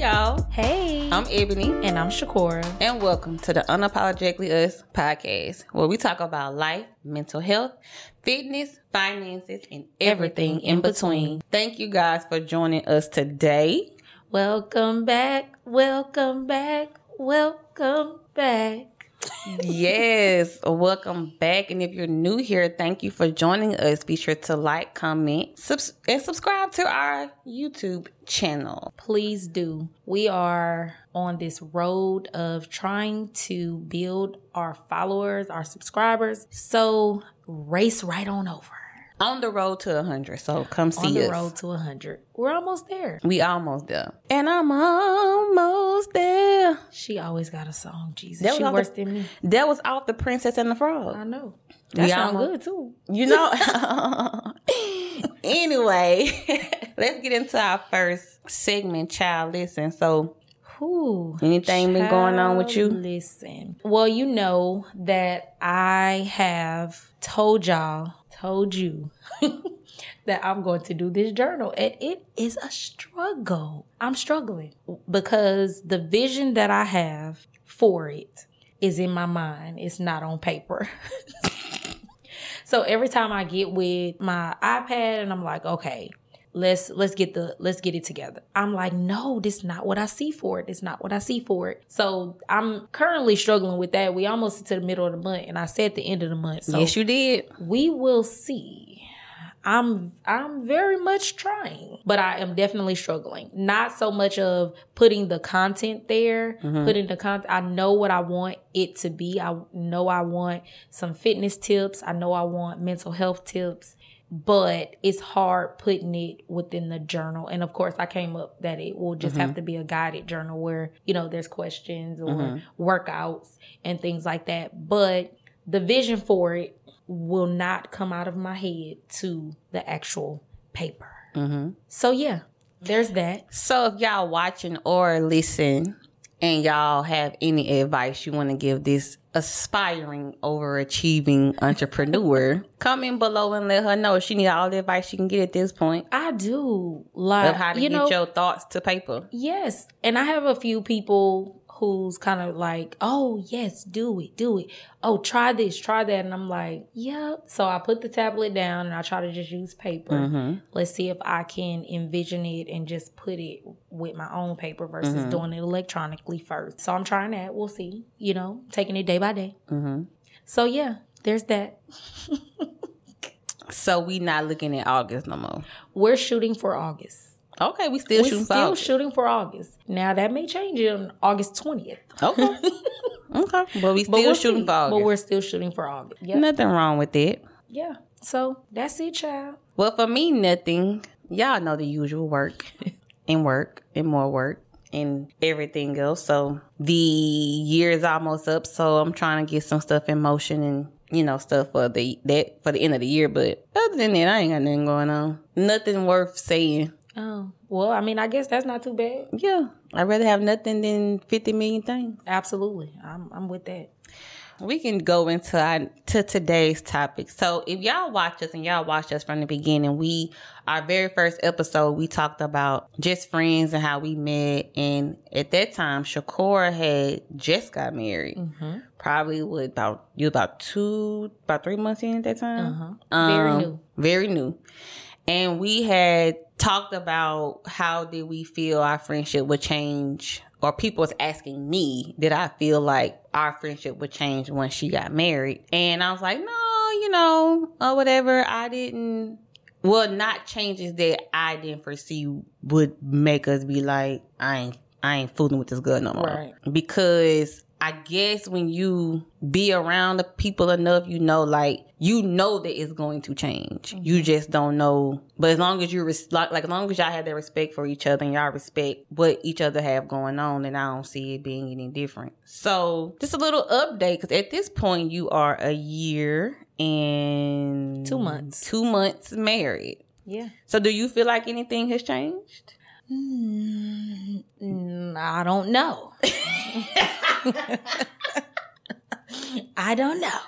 Hey y'all, Hey. I'm Ebony, and I'm Shakora. and welcome to the Unapologetically Us podcast, where we talk about life, mental health, fitness, finances, and everything in between. Thank you guys for joining us today. Welcome back. Welcome back. Welcome back. Yes, welcome back. And if you're new here, thank you for joining us. Be sure to like, comment, subs- and subscribe to our YouTube channel. Please do. We are on this road of trying to build our followers, our subscribers. So race right on over. On the road to 100, so come see us. on the us. road to 100. We're almost there. We almost there. And I'm almost there. She always got a song, Jesus. That was she off the- than me. That was off the Princess and the Frog. I know. We That sound almost- good too. You know. anyway, let's get into our first segment, child. Listen. So, Ooh, Anything been going on with you? Listen. Well, you know that I have told y'all, told you that I'm going to do this journal. And it is a struggle. I'm struggling because the vision that I have for it is in my mind. It's not on paper. so every time I get with my iPad and I'm like, okay, let's let's get the let's get it together. I'm like, no, this is not what I see for it. It's not what I see for it. So I'm currently struggling with that. We almost to the middle of the month, and I said the end of the month. So yes, you did. we will see. I'm I'm very much trying, but I am definitely struggling. Not so much of putting the content there, mm-hmm. putting the content. I know what I want it to be. I know I want some fitness tips. I know I want mental health tips, but it's hard putting it within the journal. And of course, I came up that it will just have mm-hmm. to be a guided journal where you know there's questions or mm-hmm. workouts and things like that. But the vision for it will not come out of my head to the actual paper. Mm-hmm. So yeah, there's that. So, if y'all watching or listen, and y'all have any advice you want to give this aspiring, overachieving entrepreneur, comment below and let her know she need all the advice she can get at this point. I do. Like of how to you get know your thoughts to paper. yes, and I have a few people who's kind of like, oh yes, do it, do it. Oh, try this, try that, and I'm like, yep. So I put the tablet down and I try to just use paper. Mm-hmm. Let's see if I can envision it and just put it with my own paper versus Mm-hmm. doing it electronically first. So I'm trying that. We'll see. You know, taking it day by day. Mm-hmm. So yeah, there's that. So we not looking at August no more. We're shooting for August. Okay, we still We're shooting for still August. shooting for August. Now that may change on August 20th. Okay. okay. But we still but shooting see. for August. But we're still shooting for August. Yep. Nothing wrong with it. Yeah. So that's it, child. Well, for me, nothing. Y'all know the usual work and work and more work and everything else. So the year is almost up. So I'm trying to get some stuff in motion and you know stuff for the that for the end of the year. But other than that, I ain't got nothing going on. Nothing worth saying. Oh. Well, I mean, I guess that's not too bad. Yeah, I'd rather have nothing than 50 million things. Absolutely. I'm I'm with that. we can go into our, to today's topic. So if y'all watch us and y'all watched us from the beginning, we our very first episode we talked about just friends and how we met. And at that time, Shakora had just got married. Probably what about you about two about three months in at that time. Very Um, new. Very new. And we had talked about how did we feel our friendship would change or people was asking me, did I feel like our friendship would change when she got married? And I was like, no, you know, or whatever. I didn't well, not changes that I didn't foresee would make us be like, I ain't I ain't fooling with this girl no more. Right. Because I guess when you be around the people enough, you know, like you know that it's going to change. You mm-hmm. just don't know. But as long as you res- like, like as long as y'all have that respect for each other and y'all respect what each other have going on, then I don't see it being any different. So just a little update because at this point you are a year and Two months. two months married. Yeah. So do you feel like anything has changed? Mm, I don't know. I don't know.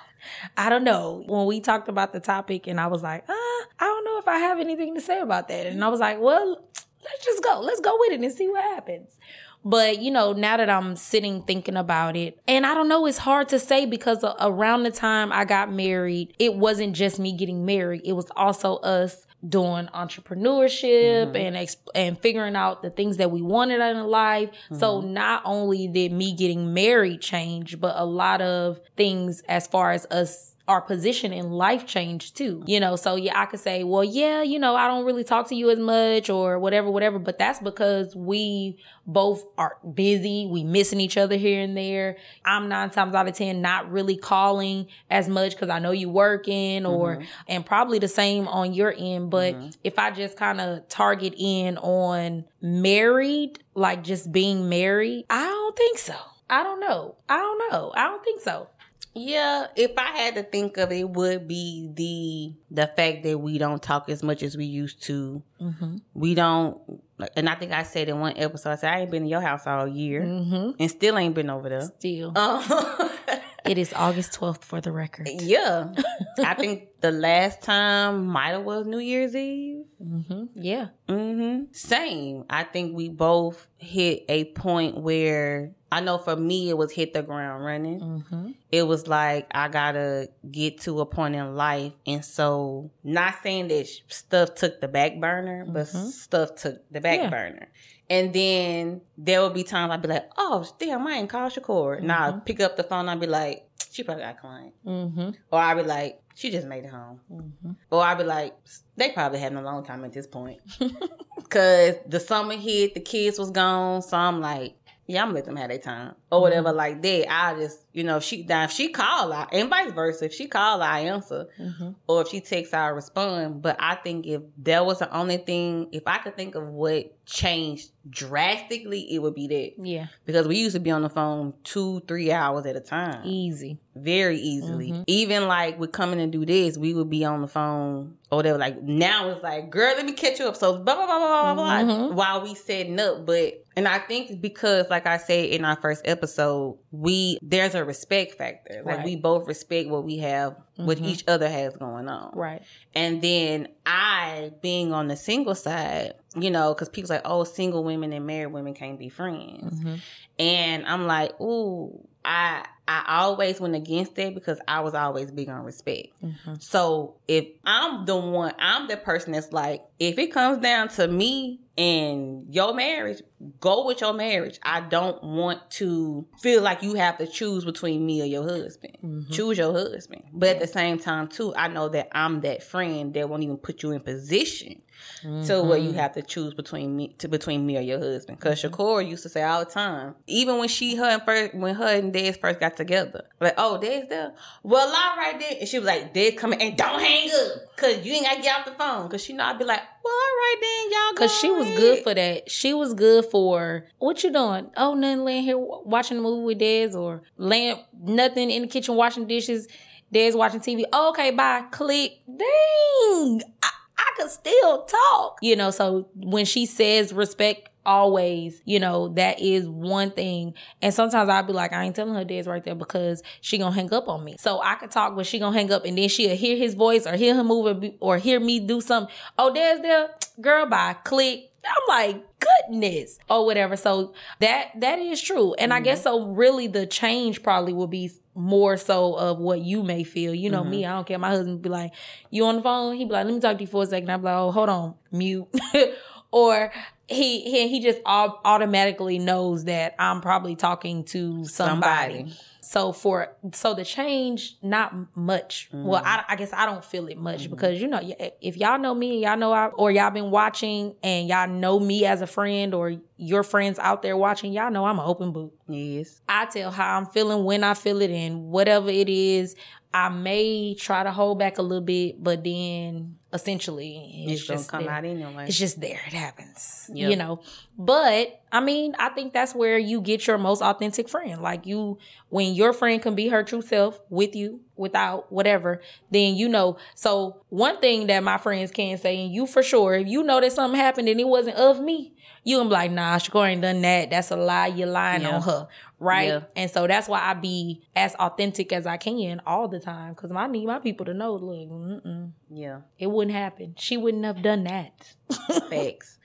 I don't know. When we talked about the topic, and I was like, uh, I don't know if I have anything to say about that. And I was like, well, let's just go. Let's go with it and see what happens. But you know, now that I'm sitting thinking about it, and I don't know, it's hard to say because around the time I got married, it wasn't just me getting married. It was also us doing entrepreneurship mm-hmm. and exp- and figuring out the things that we wanted in life. Mm-hmm. So not only did me getting married change, but a lot of things as far as us our position in life changed too. You know, so yeah, I could say, well, yeah, you know, I don't really talk to you as much or whatever, whatever, but that's because we both are busy. We missing each other here and there. I'm nine times out of 10 not really calling as much because I know you working or, mm-hmm. and probably the same on your end. But mm-hmm. if I just kind of target in on married, like just being married, I don't think so. I don't know. I don't know. I don't think so. Yeah, if I had to think of it, would be the the fact that we don't talk as much as we used to. Mm-hmm. We don't, and I think I said in one episode, I said I ain't been in your house all year, mm-hmm. and still ain't been over there. Still, um, it is August twelfth for the record. Yeah, I think the last time might have was New Year's Eve. Mm-hmm. Yeah. Mm-hmm. Same. I think we both hit a point where I know for me it was hit the ground running. Mm-hmm. It was like I gotta get to a point in life, and so not saying that stuff took the back burner, but mm-hmm. stuff took the back yeah. burner. And then there will be times I'd be like, "Oh, damn, I ain't call Shakur." Mm-hmm. Now I pick up the phone, I'd be like, "She probably got a client," mm-hmm. or I'd be like, "She just made it home," mm-hmm. or I'd be like, "They probably having a long time at this point," because the summer hit, the kids was gone, so I'm like, yeah, I'm gonna let them have their time or whatever mm-hmm. like that. I just, you know, if she now if she call, I and vice versa. If she call, I answer, mm-hmm. or if she texts, I respond. But I think if that was the only thing, if I could think of what changed drastically, it would be that. Yeah, because we used to be on the phone two, three hours at a time, easy, very easily. Mm-hmm. Even like with coming and do this, we would be on the phone or whatever. Like now it's like, girl, let me catch you up. So blah blah blah blah blah blah. Mm-hmm. While we setting up, but and I think because, like I said in our first episode, we there's a respect factor. Like right. we both respect what we have, mm-hmm. what each other has going on. Right. And then I, being on the single side, you know, because people's like, oh, single women and married women can't be friends. Mm-hmm. And I'm like, ooh, I I always went against that because I was always big on respect. Mm-hmm. So if I'm the one, I'm the person that's like, if it comes down to me and your marriage, go with your marriage. I don't want to feel like you have to choose between me or your husband. Mm-hmm. Choose your husband. But at the same time, too, I know that I'm that friend that won't even put you in position mm-hmm. to where you have to choose between me to between me or your husband. Because mm-hmm. Shakur used to say all the time, even when she her and first when her and Dez first got together, like, oh, Dez there. Well, all right there, and she was like, Dez coming and don't hang up, cause you ain't gotta get off the phone. Cause she know I'd be like, well, all right then, y'all. Cause she was good for that. She was good for what you doing? Oh, nothing, laying here watching a movie with Dez or laying nothing in the kitchen washing dishes. Dez watching TV. Oh, okay, bye. Click. Dang. I, Could still talk. You know, so when she says respect always, you know, that is one thing. And sometimes I'll be like, I ain't telling her Dez right there because she gonna hang up on me. So I could talk, but she gonna hang up and then she'll hear his voice or hear him move or, be, or hear me do something. Oh, Dez there. Girl, bye. Click. I'm like, goodness, or whatever. So that that is true, and mm-hmm. I guess so. Really, the change probably will be more so of what you may feel. You know mm-hmm. me, I don't care. My husband be like, "You on the phone?" He be like, "Let me talk to you for a second. I'm like, "Oh, hold on, mute." or he he he just automatically knows that I'm probably talking to somebody. somebody. So for so the change, not much. Mm-hmm. Well, I, I, guess I don't feel it much mm-hmm. because you know if y'all know me, y'all know I or y'all been watching and y'all know me as a friend or your friends out there watching, y'all know I'm an open book. Yes, I tell how I'm feeling when I feel it and whatever it is. I may try to hold back a little bit, but then essentially it's, it's just come there. out anyway. It's just there. It happens. Yep. You know. But I mean, I think that's where you get your most authentic friend. Like you when your friend can be her true self with you without whatever, then you know. So one thing that my friends can say, and you for sure, if you know that something happened and it wasn't of me, you can be like, nah, Shakur ain't done that. That's a lie. You're lying yeah. on her right? Yeah. And so that's why I be as authentic as I can all the time because I need my people to know, look, mm-mm, Yeah. it wouldn't happen. She wouldn't have done that. Facts.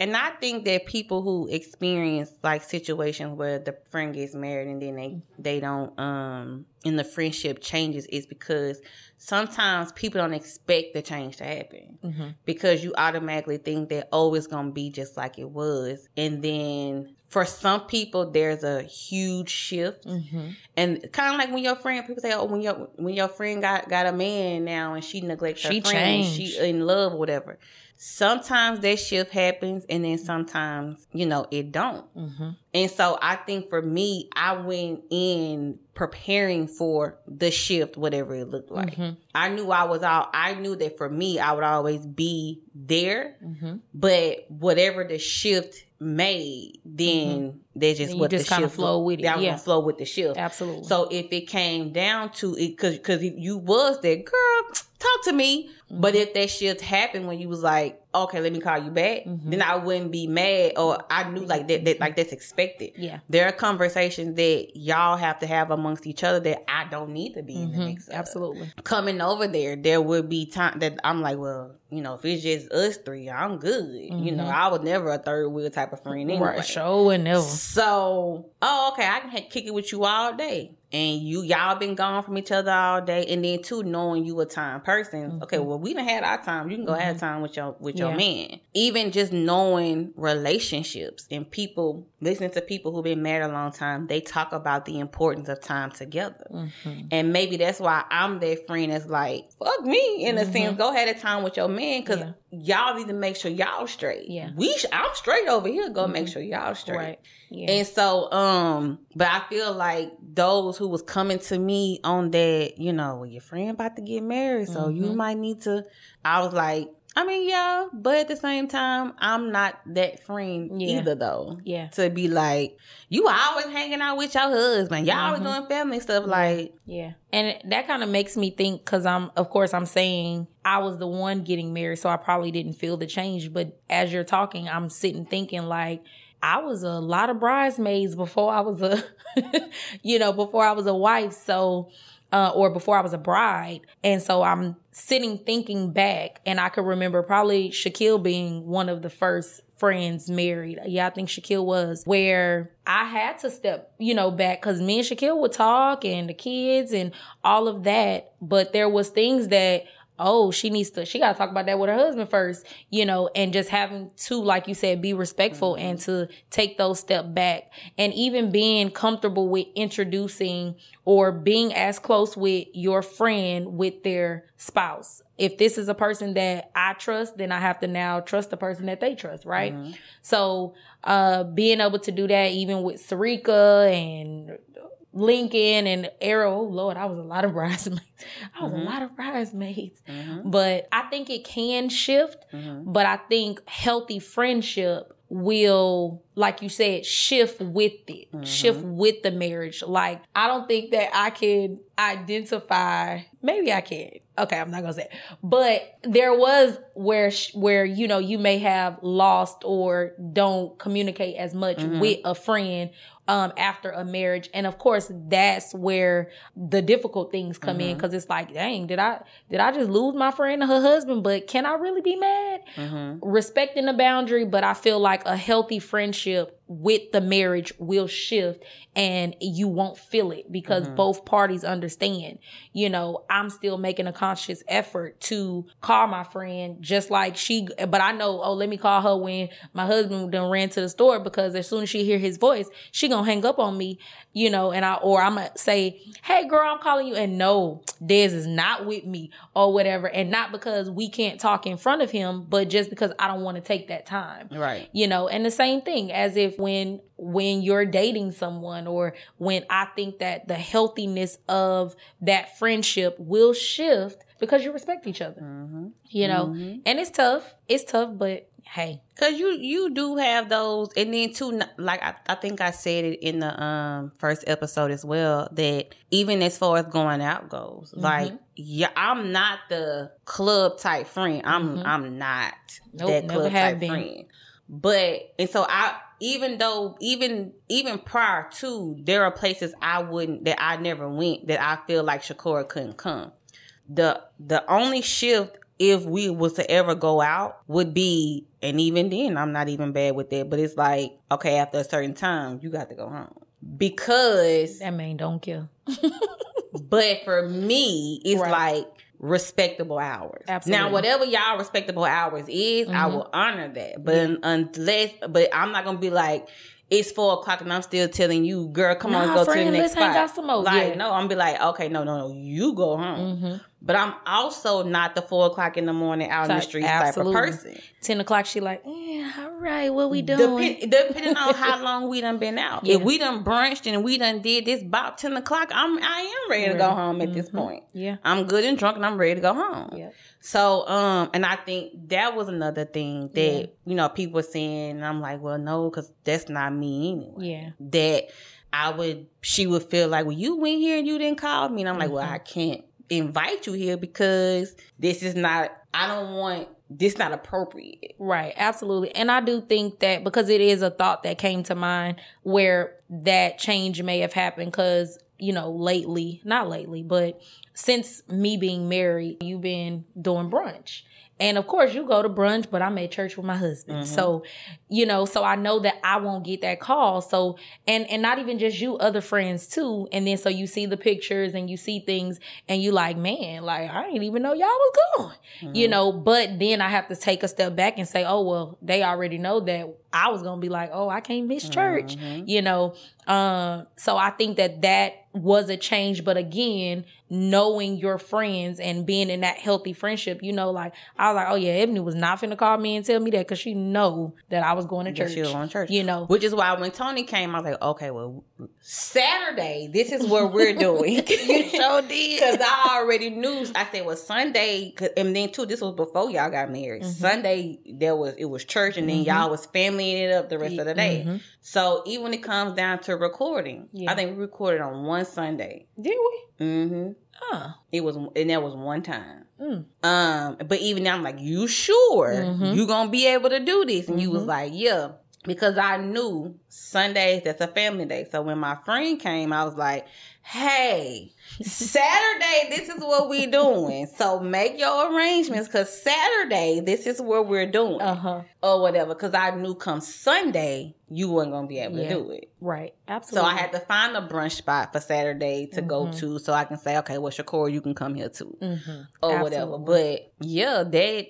and I think that people who experience like situations where the friend gets married and then they they don't um and the friendship changes is because sometimes people don't expect the change to happen Mhm. because you automatically think that oh it's gonna be just like it was and then for some people there's a huge shift Mm-hmm. and kind of like when your friend people say oh when your when your friend got got a man now and she neglects her She friend changed. she in love or whatever sometimes that shift happens and then sometimes you know it don't Mm-hmm. and so i think for me i went in preparing for the shift whatever it looked like Mhm. i knew i was out i knew that for me i would always be there Mm-hmm. but whatever the shift made then that's just what just the shift flow with it, yeah. gonna flow with the shift Absolutely. so if it came down to it, because because you was there, girl, talk to me. But Mm-hmm. if that shift happened when you was like, okay, let me call you back, Mhm. then I wouldn't be mad, or I knew like that, that like that's expected. yeah. There are conversations that y'all have to have amongst each other that I don't need to be in the Mhm. mix. of. Absolutely. Coming over there, there would be time that I'm like, well, you know, if it's just us three, I'm good. You know, Mhm. I was never a third wheel type of friend anyway. Right. Show and never. So, oh, okay, I can kick it with you all day. And you, y'all been gone from each other all day. And then too, knowing you a time person. Okay, well, we done had our time. You can go have mm-hmm. time with your with your Yeah. man. Even just knowing relationships and people, listening to people who've been married a long time, they talk about the importance of time together. Mm-hmm. And maybe that's why I'm that friend that's like, fuck me, in a sense. Mm-hmm. Go ahead a time with your man because Yeah. y'all need to make sure y'all straight. Yeah. We, sh- I'm straight over here. Go make mm-hmm. sure y'all straight. Right. Yeah. And so, um, but I feel like those who was coming to me on that, you know, well, your friend about to get married, so you Mhm. might need to. I was like, I mean, yeah, but at the same time, I'm not that friend Yeah. either, though. yeah. To be like, you always hanging out with your husband, y'all always Mhm. doing family stuff. Like, Yeah. And that kind of makes me think because I'm, of course, I'm saying I was the one getting married, so I probably didn't feel the change. But as you're talking, I'm sitting thinking like, I was a lot of bridesmaids before I was a, you know, before I was a wife. So, uh, or before I was a bride. And so I'm sitting thinking back and I could remember probably Shaquille being one of the first friends married. Yeah, I think Shaquille was where I had to step, you know, back because me and Shaquille would talk and the kids and all of that. But there was things that oh, she needs to, she got to talk about that with her husband first, you know, and just having to, like you said, be respectful and to take those step back. And even being comfortable with introducing or being as close with your friend with their spouse. If this is a person that I trust, then I have to now trust the person that they trust, right? So, uh, being able to do that even with Sarika and Lincoln and Arrow, oh Lord, I was a lot of bridesmaids. I was a mm-hmm. lot of bridesmaids. Mm-hmm. But I think it can shift. Mm-hmm. But I think healthy friendship will, like you said, shift with it, shift with the marriage. Like, I don't think that I can identify, maybe I can. Okay, I'm not gonna say, it. but there was where where you know you may have lost or don't communicate as much with a friend um after a marriage. And of course that's where the difficult things come in because it's like dang did i did i just lose my friend and her husband? But can i really be mad? Respecting the boundary but i feel like a healthy friendship with the marriage will shift and you won't feel it because mm-hmm. both parties understand. You know i'm still making a conscious effort to call my friend just like she but i know oh let me call her when my husband done ran to the store because as soon as she hear his voice she gonna hang up on me you know and i or i'm gonna say hey girl i'm calling you. And no Dez is not with me or whatever. And not because we can't talk in front of him but just because i don't want to take that time. Right. you know and the same thing as if when when you're dating someone or when i think that the healthiness of that friendship will shift because you respect each other you know and it's tough it's tough but hey Cause you you do have those, and then too, like I, I think I said it in the um first episode as well that even as far as going out goes, Mm-hmm. like yeah, I'm not the club type friend. I'm I'm not Mm-hmm. Nope, that club type been. friend. But and so I even though even even prior to there are places I wouldn't that I never went that I feel like Shakora couldn't come. The the only shift if we was to ever go out would be and even then I'm not even bad with that, but it's like, okay, after a certain time, you got to go home. Because that man don't kill. but for me, it's right. like respectable hours. Absolutely. Now, whatever y'all respectable hours is, mm-hmm. I will honor that. But unless, but I'm not gonna be like, it's four o'clock and I'm still telling you, girl, come nah, on, go friend, to the next spot. Like, yeah. no, I'm be like, okay, no, no, no, you go home. Mm-hmm. But I'm also not the four o'clock in the morning out in the streets absolutely. type of person. Ten o'clock, she like, yeah, all right, what we doing? Dep- depending on how long we done been out. Yeah. If we done brunched and we done did this about ten o'clock, I'm I am ready, ready. to go home at mm-hmm. this point. Yeah, I'm good and drunk and I'm ready to go home. Yeah. So, um, and I think that was another thing that yeah. you know people were saying. And I'm like, well, no, because that's not me anyway. Yeah, that I would. She would feel like, well, you went here and you didn't call me, and I'm mm-hmm. like, well, mm-hmm. I can't invite you here because this is not. I don't want this not appropriate. Right, absolutely. And I do think that because it is a thought that came to mind where that change may have happened because, you know, lately, not lately, but since me being married, you've been doing brunch. And of course, you go to brunch, but I'm at church with my husband. Mm-hmm. So, you know, so I know that I won't get that call. So, and and not even just you, other friends too. And then so you see the pictures and you see things, and you like, man, like I didn't even know y'all was going, mm-hmm. you know. But then I have to take a step back and say, oh well, they already know that I was gonna be like, oh, I can't miss church, mm-hmm. you know. Um, so I think that that was a change, but again, knowing your friends and being in that healthy friendship, you know, like I was like, oh yeah, Ebony was not finna call me and tell me that because she know that I was going to church. She was going to church, you know. Which is why when Tony came, I was like, okay, well, Saturday, this is what we're doing. you sure did because I already knew. I said, well, Sunday, and then too, this was before y'all got married. Mm-hmm. Sunday, there was it was church, and then mm-hmm. y'all was familying it up the rest of the day. Mm-hmm. So even when it comes down to recording, yeah. I think we recorded on one Sunday. Did we? Mm-hmm. Huh. It was, and that was one time. Mm. Um, but even now, I'm like, you sure mm-hmm. you gonna be able to do this? And you was mm-hmm. like, yeah, because I knew Sundays that's a family day. So when my friend came, I was like, hey, Saturday, this is what we doing. So make your arrangements because Saturday, this is what we're doing. Uh-huh. Or whatever. Because I knew come Sunday, you weren't to be able yeah. to do it. Right. Absolutely. So I had to find a brunch spot for Saturday to mm-hmm. go to so I can say, okay, well, Shakora, you can come here too. Mm-hmm. Or Absolutely. whatever. But yeah, that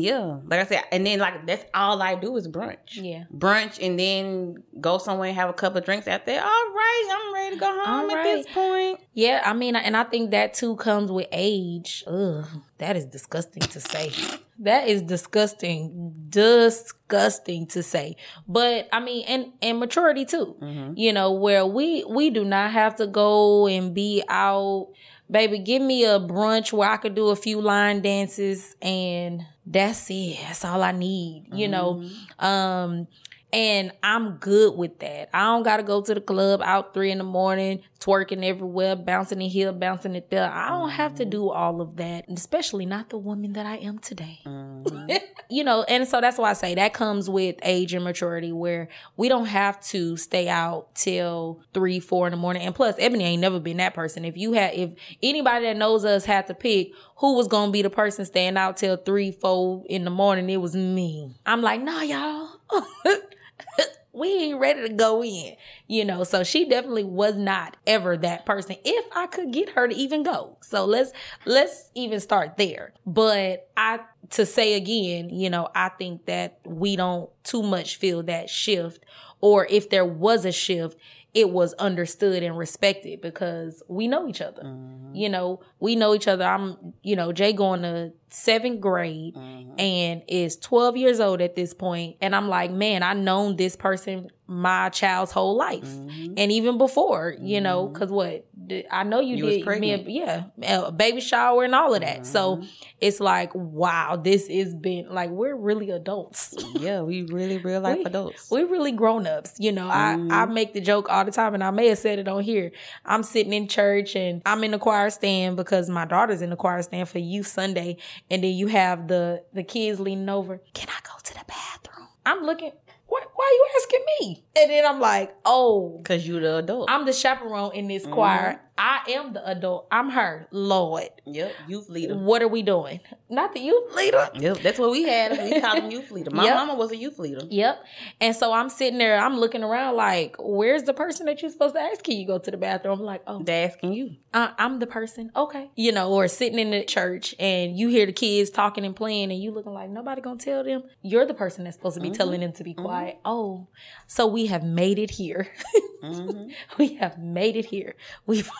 yeah, like I said, and then like that's all I do is brunch. Yeah, brunch, and then go somewhere and have a couple drinks out there. All right, I'm ready to go home at this point. Yeah, I mean, and I think that too comes with age. Ugh, that is disgusting to say. that is disgusting, disgusting to say. But I mean, and and maturity too. Mm-hmm. You know, where we we do not have to go and be out baby, give me a brunch where I could do a few line dances and that's it. That's all I need, you mm-hmm. know. Um, and I'm good with that. I don't gotta go to the club out three in the morning, twerking everywhere, bouncing it here, bouncing it there. I don't have to do all of that, especially not the woman that I am today. Mm-hmm. you know, and so that's why I say that comes with age and maturity where we don't have to stay out till three, four in the morning. And plus, Ebony ain't never been that person. If you had, if anybody that knows us had to pick who was gonna be the person staying out till three, four in the morning, it was me. I'm like, nah, y'all. we ain't ready to go in, you know. So she definitely was not ever that person. If I could get her to even go, so let's let's even start there. But I to say again, you know, I think that we don't too much feel that shift, or if there was a shift, it was understood and respected because we know each other. Mm-hmm. You know, we know each other. I'm, you know, Jay going to seventh grade mm-hmm. and is 12 years old at this. And I'm like, man, I known this person my child's whole life. Mm-hmm. And even before, you know, mm-hmm. cause what I know you, you did me, yeah, a baby shower and all of that. So mm-hmm. it's like, wow, this is been like, we're really adults. yeah. We really real life we, adults. we're really grown ups. You know, I, I mm-hmm. make the joke all the time and I may have said it on here. I'm sitting in church and I'm in the choir stand because my daughter's in the choir stand for youth Sunday and then you have the the kids leaning over. Can I go to the bathroom? I'm looking. Why, why are you asking me? And then I'm like, oh, Cause you the adult. I'm the chaperone in this choir. I am the adult. I'm her. Lord, yep, youth leader. what are we doing? Not the youth leader. Yep, that's what we had. We called him youth leader. My Yep. mama was a youth leader. Yep. And so I'm sitting there, I'm looking around like, where's the person that you're supposed to ask? Can you go to the bathroom? I'm like, oh, They're asking you. I, I'm the person. Okay. You know, or sitting in the church and you hear the kids talking and playing and you looking like nobody gonna tell them. You're the person that's supposed to be telling mm-hmm. them to be mm-hmm. quiet. Oh, so we have made it here. hmm we have made it here. We've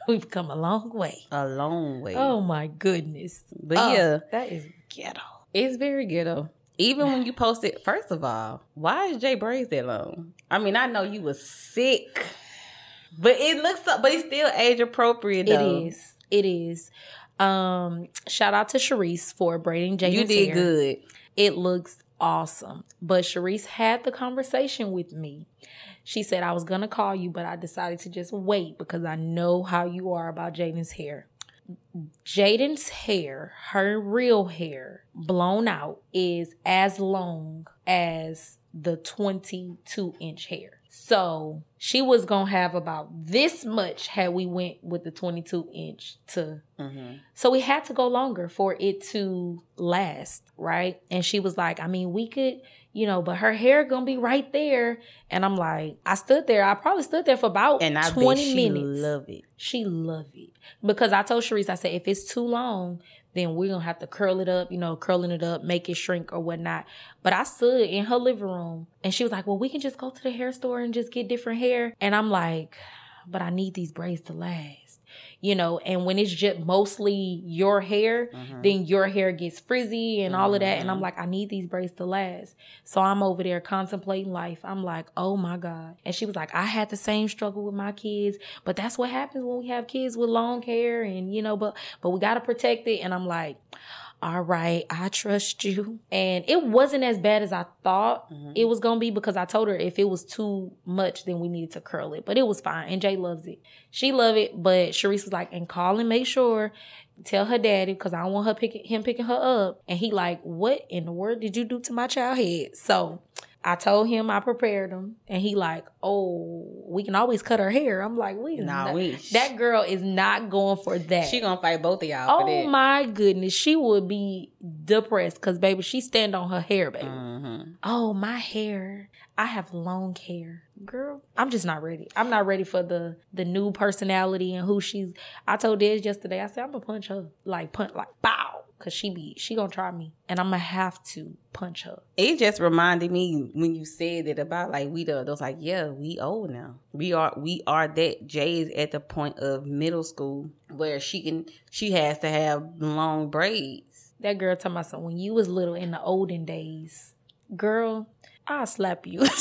we've come a long way. A long way. Oh my goodness. but Oh, yeah, That is ghetto. it's very ghetto. Even when you post it, first of all, why is Jay braids that long? I mean, I know you was sick, but it looks up, but it's still age appropriate. Though. It is. It is. Um, shout out to Sharice for braiding Jay. You did hair. good. It looks awesome. But Sharice had the conversation with me. She said I was gonna call you, but I decided to just wait because I know how you are about Jaden's hair. Jaden's hair, her real hair, blown out, is as long as the 22 inch hair. So she was gonna have about this much had we went with the 22 inch to hmm so we had to go longer for it to last, right? And she was like, I mean, we could, you know, but her hair gonna be right there. And I'm like, I stood there. I probably stood there for about And I 20 bet she minutes. love it. She loved it because I told Sharice, I said, if it's too long, then we're gonna have to curl it up, you know, curling it up, make it shrink or whatnot. But I stood in her living room and she was like, well, we can just go to the hair store and just get different hair. And I'm like, but I need these braids to last, you know. And when it's just mostly your hair, Mhm. then your hair gets frizzy and all of that. And I'm Mhm. like, I need these braids to last. So I'm over there contemplating life. I'm like, oh my God. And she was like, I had the same struggle with my kids, but that's what happens when we have kids with long hair and you know, but but we gotta protect it. And I'm like, all right, I trust you. And it wasn't as bad as I thought Mhm. it was gonna be because I told her if it was too much, then we needed to curl it. But it was fine. And Jay loves it. She loved it, but Sharice was like, and call and make sure, tell her daddy, because I don't want her picking him picking her up. And he like, what in the world did you do to my child head? So I told him I prepared him, and he like, oh, we can always cut her hair. I'm like, we Nah, not- we that girl is not going for that. She gonna fight both of y'all for Oh that. my goodness, she would be depressed because baby, she stand on her hair, baby. Mhm. Oh, my hair. I have long hair. Girl, I'm just not ready. I'm not ready for the the new personality and who she's I told Dez yesterday, I said I'm gonna punch her. Like punch like bow. Cause she be she gonna try me. And I'm gonna have to punch her. It just reminded me when you said it about like we the those like yeah we old now we are we are that Jay is at the point of middle school where she can she has to have long braids. That girl talking about something when you was little in the olden days. Girl, I'll slap you.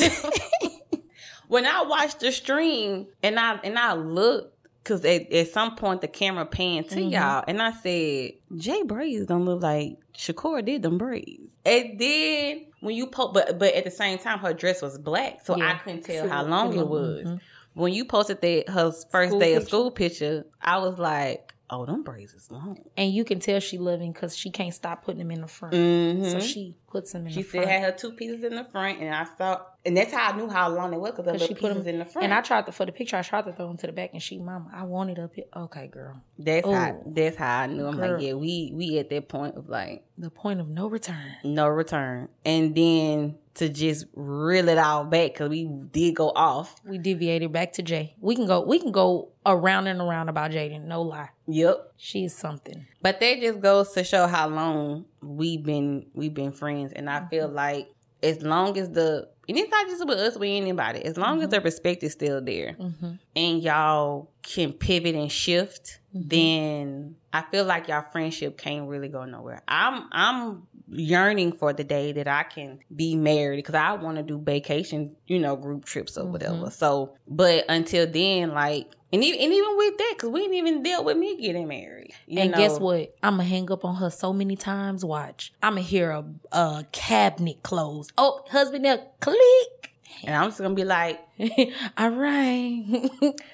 When I watched the stream and I and I looked because at, at some point the camera panned to Mhm. y'all and I said Jay braids don't look like Shakura did them braids. And then when you po but but at the same time her dress was black so I couldn't tell So, how long it was. mhm. When you posted that her first School day of picture? school picture, I was like, oh, them braids is long. And you can tell she loving because she can't stop putting them in the front. Mm-hmm. So she puts them in she the still had her two pieces in the front, and I saw, and that's how I knew how long it was because the she put them in the front. And I tried to for the picture. I tried to throw them to the back, and she, Mama, I want it up here. Okay, girl. that's how that's how I knew. I'm Girl. like, yeah, we we at that point of like The point of no return. no return, and then to just reel it all back because we did go off. We deviated back to Jay. We can go. We can go around and around about Jaden. No lie, Yep. she is something. But that just goes to show how long we've been we've been friends, and I mm-hmm. feel like as long as the and it's not just with us, with anybody, as long as mm-hmm. the respect is still there, Mm-hmm. and y'all can pivot and shift, mm-hmm. then I feel like y'all friendship can't really go nowhere. I'm I'm yearning for the day that I can be married because I want to do vacation, you know, group trips or whatever. Mm-hmm. So, but until then, like, and even, and even with that, because we didn't even deal with me getting married. you and know? guess what? I'm gonna hang up on her so many times. Watch. I'm gonna hear a, a cabinet close. Oh, husband, there, click. And I'm just gonna be like, All right.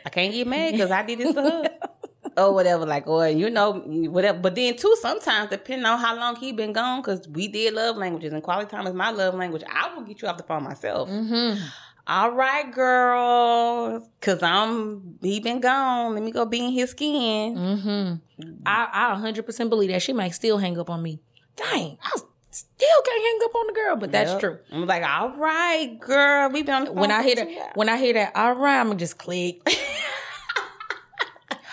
I can't get mad because I did this to her. or whatever. Like, or you know, whatever. But then too, sometimes depending on how long he been gone, because we did love languages and quality time is my love language. I will get you off the phone myself. Mm-hmm. All right, girl, cause I'm he been gone. Let me go be in his skin. Mm-hmm. I I 100% believe that she might still hang up on me. Dang, I still can't hang up on the girl, but that's Yep. true. I'm like, all right, girl, we been on the phone When I hear that, when I hear that, all right, I'm gonna just click.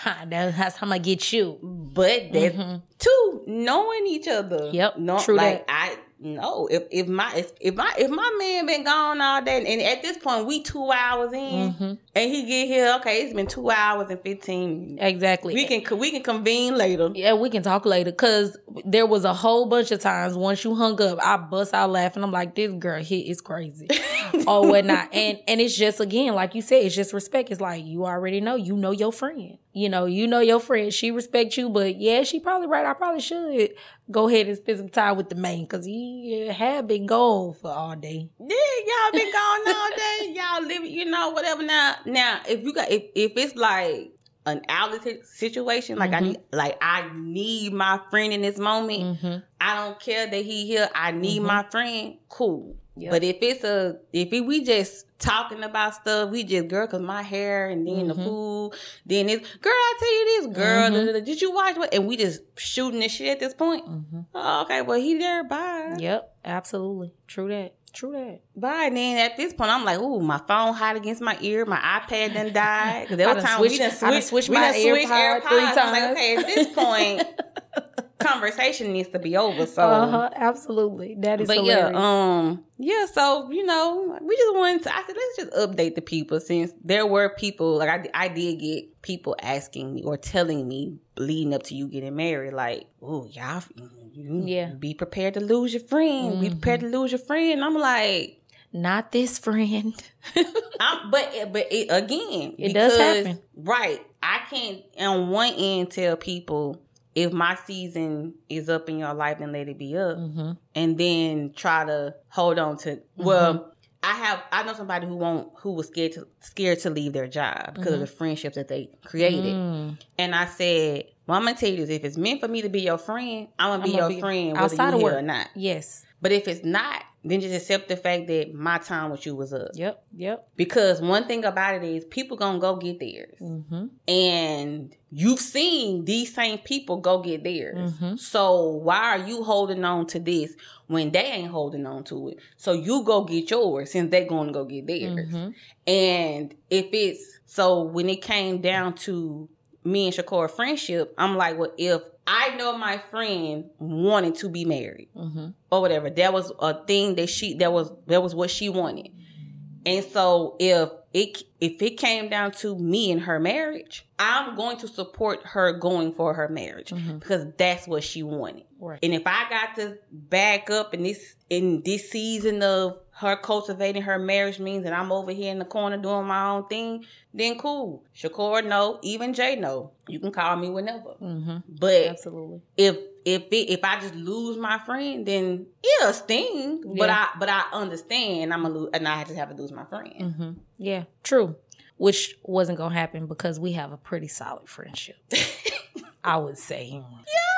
Ha, that- That's how I'm gonna get you. But that too, knowing each other. Mm-hmm. Yep, No, true like that. I no. If if my if, if my if my man been gone all day, and at this point we two hours in, Mm-hmm. and he get here, okay, it's been two hours and fifteen. Exactly. We can we can convene later. Yeah, we can talk later. Cause there was a whole bunch of times once you hung up, I bust out laughing. I'm like, this girl here is crazy, or whatnot. And and it's just again, like you said, it's just respect. It's like you already know, you know your friend. You know, you know your friend. She respects you, but yeah, she probably right. I probably should go ahead and spend some time with the man because he had been gone for all day. Yeah, y'all been gone all day. Y'all live, you know, whatever. Now, now, if you got, if, if it's like an outlet si- situation, like I Mm-hmm. need, like I need my friend in this moment. Mm-hmm. I don't care that he here. I need my friend. Cool. Yep. But if it's a, if it, we just talking about stuff, we just girl, cause my hair and then the Mhm. food, then it's girl. I tell you this, girl. Mhm. da, da, da, did you watch what? And we just shooting this shit at this point. Mm-hmm. Oh, okay. Well, he there. Bye. Yep, absolutely. True that. True that. Bye. And then at this point, I'm like, ooh, my phone hot against my ear. My iPad done died. Because there I was done time switched- we done switched, we my done switched AirPod AirPods. three I'm like, okay, at this point, conversation needs to be over. So, Uh huh. Absolutely. That is but hilarious. yeah, um, yeah. So you know, we just wanted to. I said, let's just update the people since there were people like I, I did get people asking me or telling me leading up to you getting married, like, oh, y'all, you Yeah. Mm-hmm. be prepared to lose your friend. Be prepared to lose your friend. I'm like. Not this friend. I'm, but but it, again, It does happen. right? I can't on one end tell people if my season is up in your life, then let it be up, mm-hmm. and then try to hold on to. Well, I have I know somebody who won't who was scared to scared to leave their job because of the friendships that they created, Mm. and I said. Well, I'm gonna tell you this: if it's meant for me to be your friend, I'm gonna be I'm gonna your be friend, whether outside you of here or not. Yes. But if it's not, then just accept the fact that my time with you was up. Yep. Yep. Because one thing about it is people gonna go get theirs. Mm-hmm. And you've seen these same people go get theirs. Mhm. So why are you holding on to this when they ain't holding on to it? So you go get yours since they're gonna go get theirs. Mm-hmm. And if it's so when it came down to me and Shakora friendship, I'm like, well, if I know my friend wanted to be married Mm-hmm. or whatever. That was a thing that she that was that was what she wanted. And so if it if it came down to me and her marriage, I'm going to support her going for her marriage Mhm. because that's what she wanted. Right. And if I got to back up in this in this season of her cultivating her marriage means that I'm over here in the corner doing my own thing, then cool. Shakur no, even Jay no. You can call me whenever. Mm-hmm. But Absolutely. if if it, if I just lose my friend, then yeah, sting. But I but I understand I'm gonna lose, and I just have to lose my friend. Mm-hmm. Yeah. True. Which wasn't gonna happen because we have a pretty solid friendship. I would say. Yeah.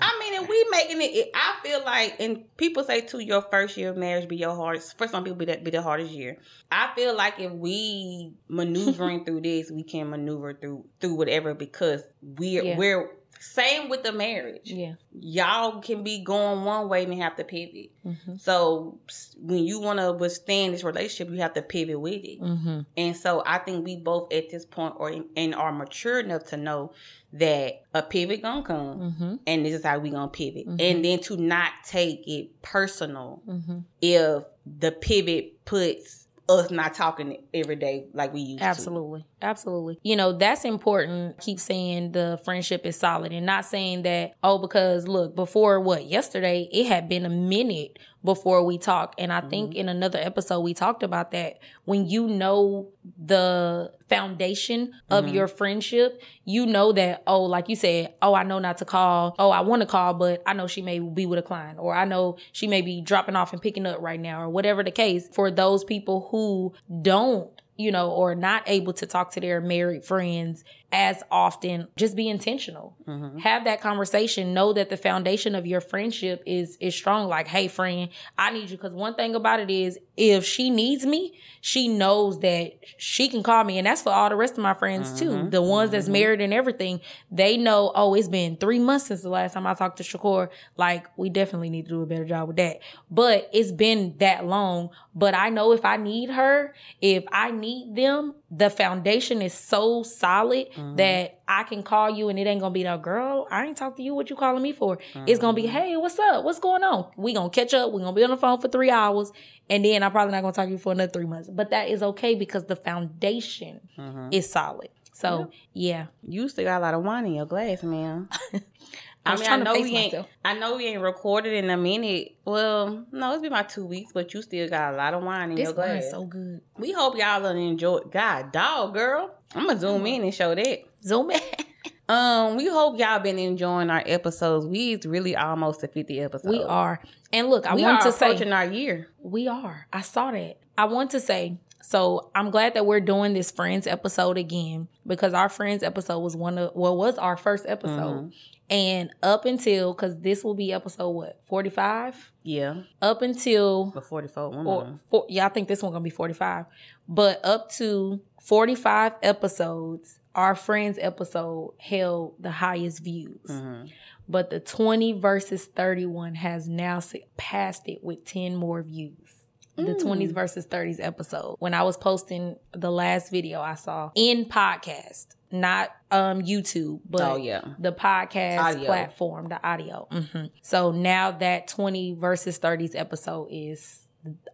I mean, and we making it, it. I feel like, and people say too, your first year of marriage be your hardest. For some people, be that be the hardest year. I feel like if we maneuvering through this, we can maneuver through through whatever because we're Yeah. we're same with the marriage. Yeah. Y'all can be going one way and have to pivot. Mm-hmm. So when you want to withstand this relationship, you have to pivot with it. Mm-hmm. And so I think we both at this point or and are mature enough to know that a pivot gonna come, Mm-hmm. and this is how we gonna pivot, Mhm. and then to not take it personal Mm-hmm. if the pivot puts us not talking every day like we used to. Absolutely. Absolutely. You know, that's important. Keep saying the friendship is solid and not saying that, oh, because look, before what, yesterday, it had been a minute before we talk. And I think in another episode, we talked about that. When you know the foundation of Mhm. your friendship, you know that, oh, like you said, oh, I know not to call. Oh, I want to call, but I know she may be with a client or I know she may be dropping off and picking up right now or whatever the case. For those people who don't you know, or not able to talk to their married friends as often, just be intentional. Mm-hmm. Have that conversation. Know that the foundation of your friendship is is strong. Like, hey, friend, I need you. Because one thing about it is, if she needs me, she knows that she can call me, and that's for all the rest of my friends Mm-hmm. too. The ones that's married and everything, they know. Oh, it's been three months since the last time I talked to Shakur. Like, we definitely need to do a better job with that. But it's been that long. But I know if I need her, if I need them, the foundation is so solid mm-hmm. that I can call you and it ain't gonna be no girl. I ain't talk to you. What you calling me for? It's gonna be, mm-hmm. hey, what's up? What's going on? We gonna catch up. We gonna be on the phone for three hours, and then I'm probably not gonna talk to you for another three months. But that is okay because the foundation mm-hmm. is solid. So yeah, You still got a lot of wine in your glass, man. I I mean, I know we ain't. myself. I know we ain't recorded in a minute. Well, no, it's been about two weeks, but you still got a lot of wine in this your glass. wine's so good. we hope y'all done enjoy. God, dog, girl, I'm gonna zoom in and show that. Zoom in. Um, we hope y'all been enjoying our episodes. We We's really almost to 50 episodes. we are. And look, I We want are to say our year. We are. I saw that. I want to say, so I'm glad that we're doing this friends episode again because our friends episode was one of well was our first episode. And up until because this will be episode what, 45? Yeah, Up until but 44. One of or four, yeah, I think this one gonna be 45. But up to 45 episodes, our friends episode held the highest views. Mhm. But the 20 versus 31 has now passed it with 10 more views. The 20s versus 30s episode. When I was posting the last video I saw in podcast, not um YouTube, but Oh, yeah. the podcast Audio. platform, the audio. hmm So now that 20 versus 30s episode is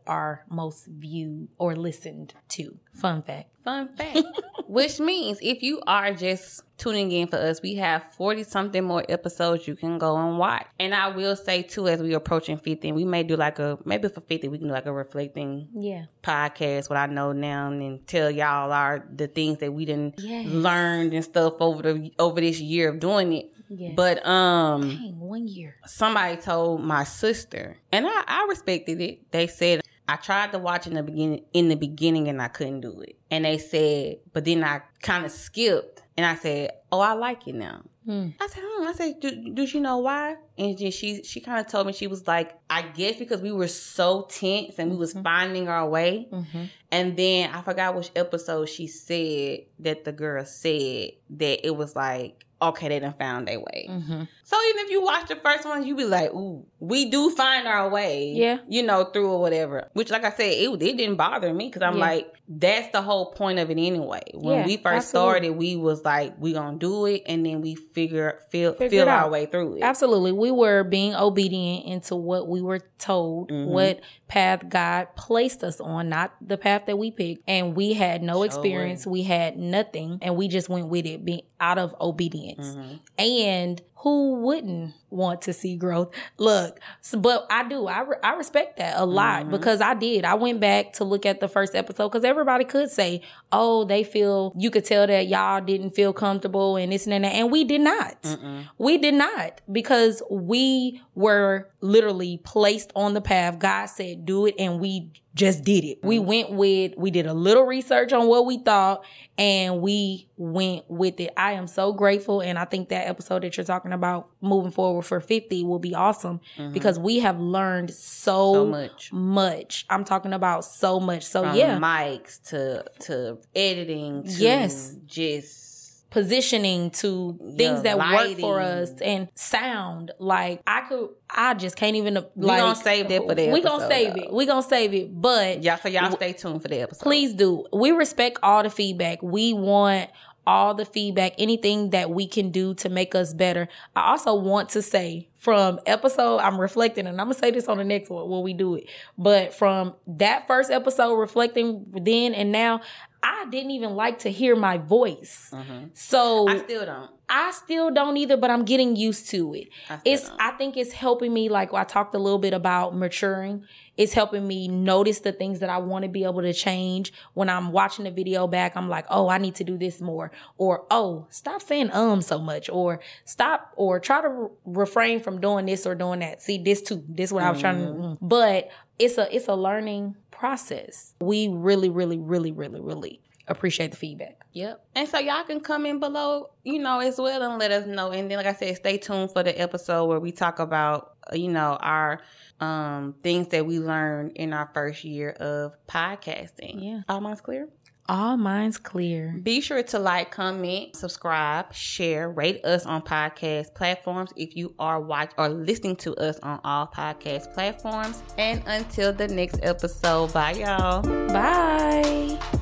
our most viewed or listened to. Fun fact. Fun fact. Which means if you are just tuning in for us, we have 40 something more episodes you can go and watch. And I will say too, as we approaching 50, we may do like a, maybe for 50, we can do like a reflecting Yeah. podcast, what I know now, and tell y'all are the things that we done Yes. learned and stuff over the, over this year of doing it. Yeah. But, um, Dang, one year. somebody told my sister, and I, I respected it. They said I tried to watch in the beginning in the beginning and I couldn't do it. And they said, but then I kind of skipped and I said, Oh, I like it now. Hmm. I said, hmm. I said, do, do you know why? And then she she kind of told me she was like, I guess because we were so tense and we was finding our way. Mm-hmm. And then I forgot which episode she said that the girl said that it was like, okay, they done found their way. Mm-hmm. So even if you watch the first one, you be like, "Ooh, we do find our way." Yeah. you know, through or whatever. Which, like I said, it, it didn't bother me because I'm Yeah. like, that's the whole point of it anyway. When Yeah, we first absolutely. started, we was like, we gonna do it, and then we figure feel Figure feel our way through it. Absolutely. We were being obedient into what we were told, Mhm. what path God placed us on, not the path that we picked. And we had no experience. We had nothing. And we just went with it being out of obedience. Mhm. And who wouldn't want to see growth? Look, but I do. I, re- I respect that a lot Mhm. because I did. I went back to look at the first episode because everybody could say, oh, they feel, you could tell that y'all didn't feel comfortable and this and that. And we did not. Mm-mm. We did not because we were literally placed on the path. God said, do it, and we just did it. We went with, we did a little research on what we thought, and we went with it. I am so grateful, and I think that episode that you're talking about moving forward for 50 will be awesome mm-hmm. because we have learned so, So much. much. I'm talking about so much. So, From yeah. mics to to editing. To Yes. just positioning to things Yeah, that work for us and sound like i could i just can't even We like gonna save that for the we gonna save though. it we gonna save it but y'all. So y'all stay tuned for the episode. please do we respect all the feedback we want all the feedback anything that we can do to make us better. I also want to say from episode i'm reflecting and i'm gonna say this on the next one when we do it but from that first episode reflecting then and now i didn't even like to hear my voice Mhm. so I still don't. I still don't either, but I'm getting used to it. I It's don't. I think it's helping me like I talked a little bit about maturing. It's helping me notice the things that I want to be able to change. When I'm watching the video back, I'm like, "Oh, I need to do this more." Or, "Oh, stop saying um so much." Or, "Stop or try to re- refrain from doing this or doing that. See, this too. This is what I was trying to. mm. But it's a it's a learning process. We really, really, really, really, really appreciate the feedback. Yep. And so y'all can comment below, you know, as well and let us know. And then, like I said, stay tuned for the episode where we talk about, uh, you know, our um things that we learned in our first year of podcasting. Yeah. All minds clear? All minds clear. Be sure to like, comment, subscribe, share, rate us on podcast platforms if you are watch or listening to us on all podcast platforms. And until the next episode, bye y'all. Bye.